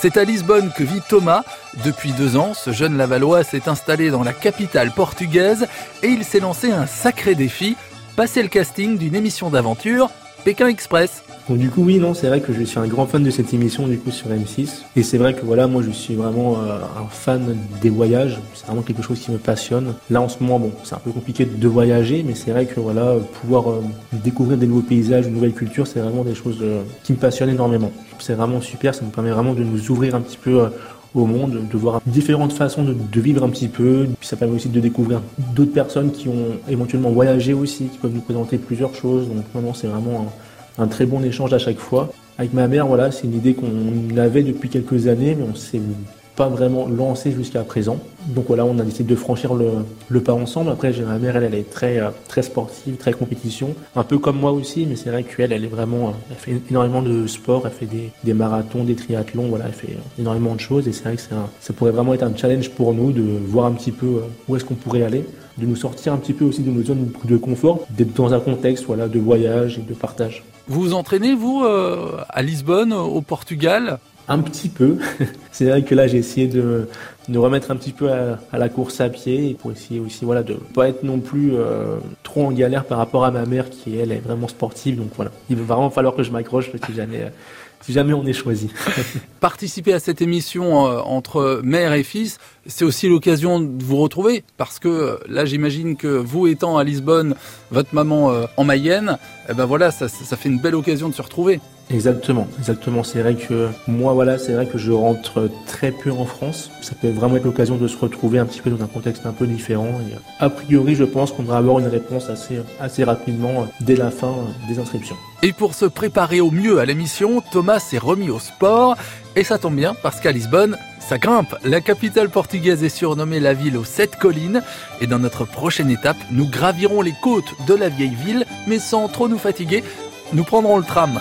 C'est à Lisbonne que vit Thomas. Depuis deux ans, ce jeune Lavallois s'est installé dans la capitale portugaise et il s'est lancé un sacré défi, passer le casting d'une émission d'aventure, Pékin Express. Donc du coup oui non c'est vrai que je suis un grand fan de cette émission du coup sur M6 et c'est vrai que voilà moi je suis vraiment euh, un fan des voyages. C'est vraiment quelque chose qui me passionne. Là en ce moment bon c'est un peu compliqué de voyager mais c'est vrai que voilà pouvoir euh, découvrir des nouveaux paysages une nouvelle culture c'est vraiment des choses euh, qui me passionnent énormément. C'est vraiment super ça nous permet vraiment de nous ouvrir un petit peu au monde, de voir différentes façons de, vivre un petit peu. Puis ça permet aussi de découvrir d'autres personnes qui ont éventuellement voyagé aussi, qui peuvent nous présenter plusieurs choses. Donc vraiment, c'est vraiment un très bon échange à chaque fois. Avec ma mère, voilà, c'est une idée qu'on avait depuis quelques années, mais on s'est pas vraiment lancé jusqu'à présent. Donc voilà, on a décidé de franchir le, pas ensemble. Après, j'ai ma mère, elle, elle est très, euh, très sportive, très compétition, un peu comme moi aussi, mais c'est vrai qu'elle, elle est vraiment, euh, elle fait énormément de sport, elle fait des, des marathons, des triathlons, voilà, elle fait énormément de choses et c'est vrai que un, ça pourrait vraiment être un challenge pour nous de voir un petit peu euh, où est-ce qu'on pourrait aller de nous sortir un petit peu aussi de nos zones de confort, d'être dans un contexte voilà, de voyage et de partage. Vous vous entraînez, vous, euh, à Lisbonne, au Portugal? Un petit peu. c'est vrai que là, j'ai essayé de, de remettre un petit peu à, la course à pied pour essayer aussi voilà, de pas être non plus euh, trop en galère par rapport à ma mère qui, elle, est vraiment sportive. Donc voilà, il va vraiment falloir que je m'accroche si jamais, euh, si jamais on est choisi. Participer à cette émission euh, entre mère et fils, c'est aussi l'occasion de vous retrouver parce que là, j'imagine que vous étant à Lisbonne, votre maman en Mayenne, eh ben voilà, ça fait une belle occasion de se retrouver. Exactement, exactement. C'est vrai que moi, voilà, c'est vrai que je rentre très peu en France. Ça peut vraiment être l'occasion de se retrouver un petit peu dans un contexte un peu différent. Et a priori, je pense qu'on va avoir une réponse assez, assez rapidement dès la fin des inscriptions. Et pour se préparer au mieux à l'émission, Thomas s'est remis au sport. Et ça tombe bien parce qu'à Lisbonne, ça grimpe. La capitale portugaise est surnommée la ville aux sept collines. Et dans notre prochaine étape, nous gravirons les côtes de la vieille ville, mais sans trop nous fatiguer. Nous prendrons le tram.